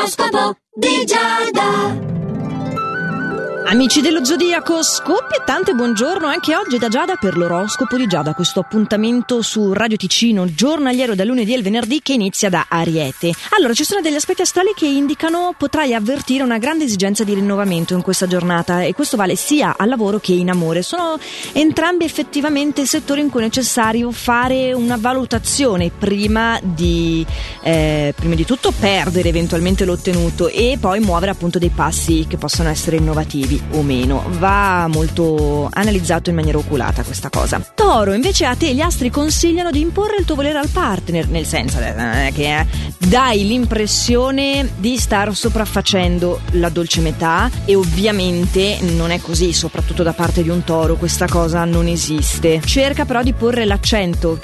L'oroscopo di Giada. Amici dello Zodiaco, scoppietante buongiorno anche oggi da Giada per l'oroscopo di Giada, questo appuntamento su Radio Ticino giornaliero dal lunedì al venerdì che inizia da Ariete. Allora, ci sono degli aspetti astrali che indicano potrai avvertire una grande esigenza di rinnovamento in questa giornata e questo vale sia al lavoro che in amore. Sono entrambi effettivamente settori in cui è necessario fare una valutazione prima di, eh, prima di tutto perdere eventualmente l'ottenuto e poi muovere appunto dei passi che possono essere innovativi o meno. Va molto analizzato in maniera oculata questa cosa. Toro, invece a te gli astri consigliano di imporre il tuo volere al partner, nel senso eh, che eh, dai l'impressione di star sopraffacendo la dolce metà e ovviamente non è così, soprattutto da parte di un toro, questa cosa non esiste. Cerca però di porre l'accento,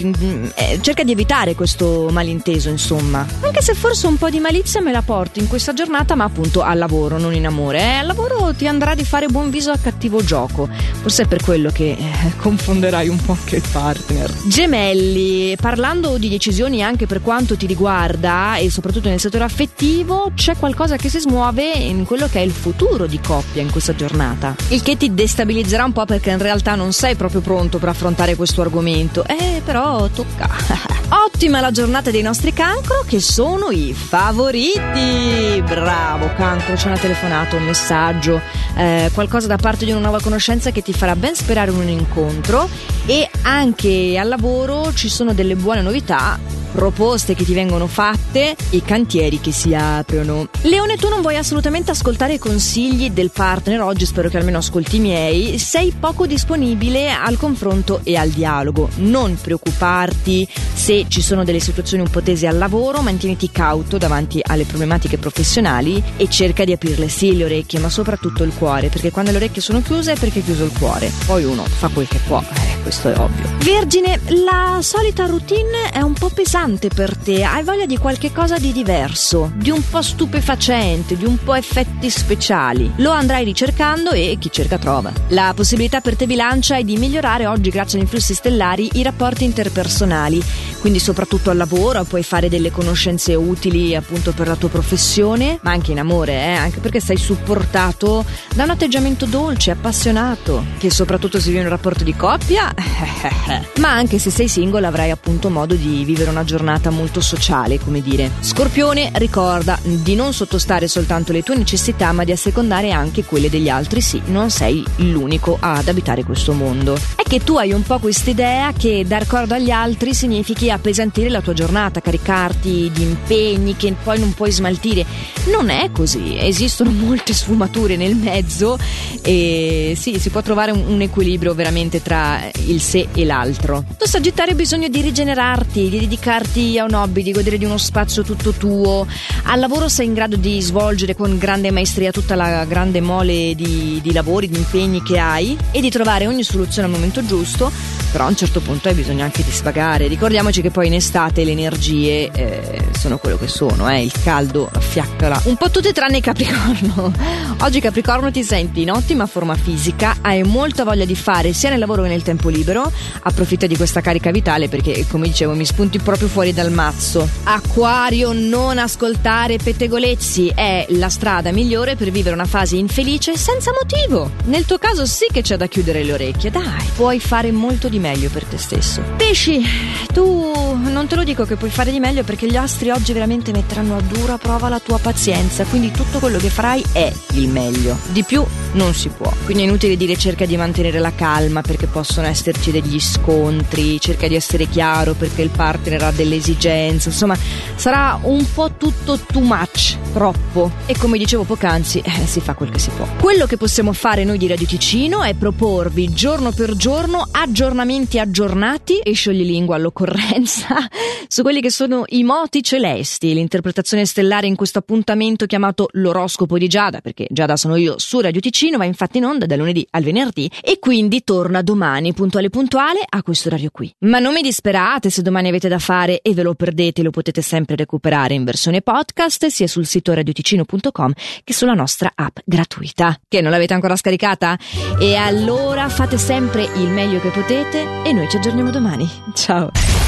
eh, cerca di evitare questo malinteso, insomma. Anche se forse un po' di malizia me la porti in questa giornata, ma appunto al lavoro, non in amore. Eh? Al lavoro ti andrà di fare buon viso a cattivo gioco. Forse è per quello che eh, confonderai un po' anche il partner. Gemelli, parlando di decisioni anche per quanto ti riguarda e soprattutto nel settore affettivo, c'è qualcosa che si smuove in quello che è il futuro di coppia in questa giornata. Il che ti destabilizzerà un po' perché in realtà non sei proprio pronto per affrontare questo argomento. Eh, però tocca. Ottima la giornata dei nostri cancro che sono i favoriti. Bravo cancro, c'è una telefonata, un messaggio, eh, qualcosa da parte di una nuova conoscenza che ti farà ben sperare un incontro e anche al lavoro ci sono delle buone novità proposte che ti vengono fatte e cantieri che si aprono. Leone, tu non vuoi assolutamente ascoltare i consigli del partner oggi, spero che almeno ascolti i miei. Sei poco disponibile al confronto e al dialogo. Non preoccuparti se ci sono delle situazioni un po' tese al lavoro, mantieniti cauto davanti alle problematiche professionali e cerca di aprirle sì le orecchie, ma soprattutto il cuore, perché quando le orecchie sono chiuse è perché è chiuso il cuore. Poi uno fa quel che può, eh, questo è ovvio. Vergine, la solita routine è un po' pesante interessante per te, hai voglia di qualche cosa di diverso, di un po' stupefacente, di un po' effetti speciali. Lo andrai ricercando e chi cerca trova. La possibilità per te bilancia è di migliorare oggi grazie agli influssi stellari i rapporti interpersonali, quindi soprattutto al lavoro puoi fare delle conoscenze utili appunto per la tua professione, ma anche in amore, eh? anche perché sei supportato da un atteggiamento dolce, appassionato, che soprattutto se viene un rapporto di coppia, ma anche se sei single avrai appunto modo di vivere una giornata giornata molto sociale, come dire. Scorpione, ricorda di non sottostare soltanto le tue necessità, ma di assecondare anche quelle degli altri. Sì, non sei l'unico ad abitare questo mondo. È che tu hai un po' quest'idea che dar corda agli altri significhi appesantire la tua giornata, caricarti di impegni che poi non puoi smaltire. Non è così, esistono molte sfumature nel mezzo e sì, si può trovare un, un equilibrio veramente tra il sé e l'altro. Tu Sagittario hai bisogno di rigenerarti, di dedicarti dedicarti a un hobby, di godere di uno spazio tutto tuo. Al lavoro sei in grado di svolgere con grande maestria tutta la grande mole di, di lavori, di impegni che hai e di trovare ogni soluzione al momento giusto, però a un certo punto hai bisogno anche di svagare. Ricordiamoci che poi in estate le energie eh, sono quello che sono, eh? il caldo affiaccola un po' tutte tranne Capricorno. Oggi Capricorno ti senti in ottima forma fisica, hai molta voglia di fare sia nel lavoro che nel tempo libero, approfitta di questa carica vitale perché come dicevo mi spunti proprio fuori dal mazzo. Acquario, non ascoltare pettegolezzi è la strada migliore per vivere una fase infelice senza motivo. Nel tuo caso sì che c'è da chiudere le orecchie, dai, puoi fare molto di meglio per te stesso. Pesci, tu non te lo dico che puoi fare di meglio perché gli astri oggi veramente metteranno a dura prova la tua pazienza, quindi tutto quello che farai è il meglio. Di più non si può. Quindi è inutile dire cerca di mantenere la calma perché possono esserci degli scontri, cerca di essere chiaro perché il partner ha delle esigenze, insomma sarà un po' tutto too much, troppo. E come dicevo poc'anzi, eh, si fa quel che si può. Quello che possiamo fare noi di Radio Ticino è proporvi giorno per giorno aggiornamenti aggiornati e scioglilingua all'occorrenza su quelli che sono i moti celesti, l'interpretazione stellare in questo appuntamento chiamato l'oroscopo di Giada, perché Giada sono io su Radio Ticino, va infatti in onda da lunedì al venerdì e quindi torna domani puntuale puntuale a questo orario qui. Ma non mi disperate se domani avete da fare e ve lo perdete lo potete sempre recuperare in versione podcast sia sul sito radioticino.com che sulla nostra app gratuita. Che non l'avete ancora scaricata? E allora fate sempre il meglio che potete e noi ci aggiorniamo domani. Ciao!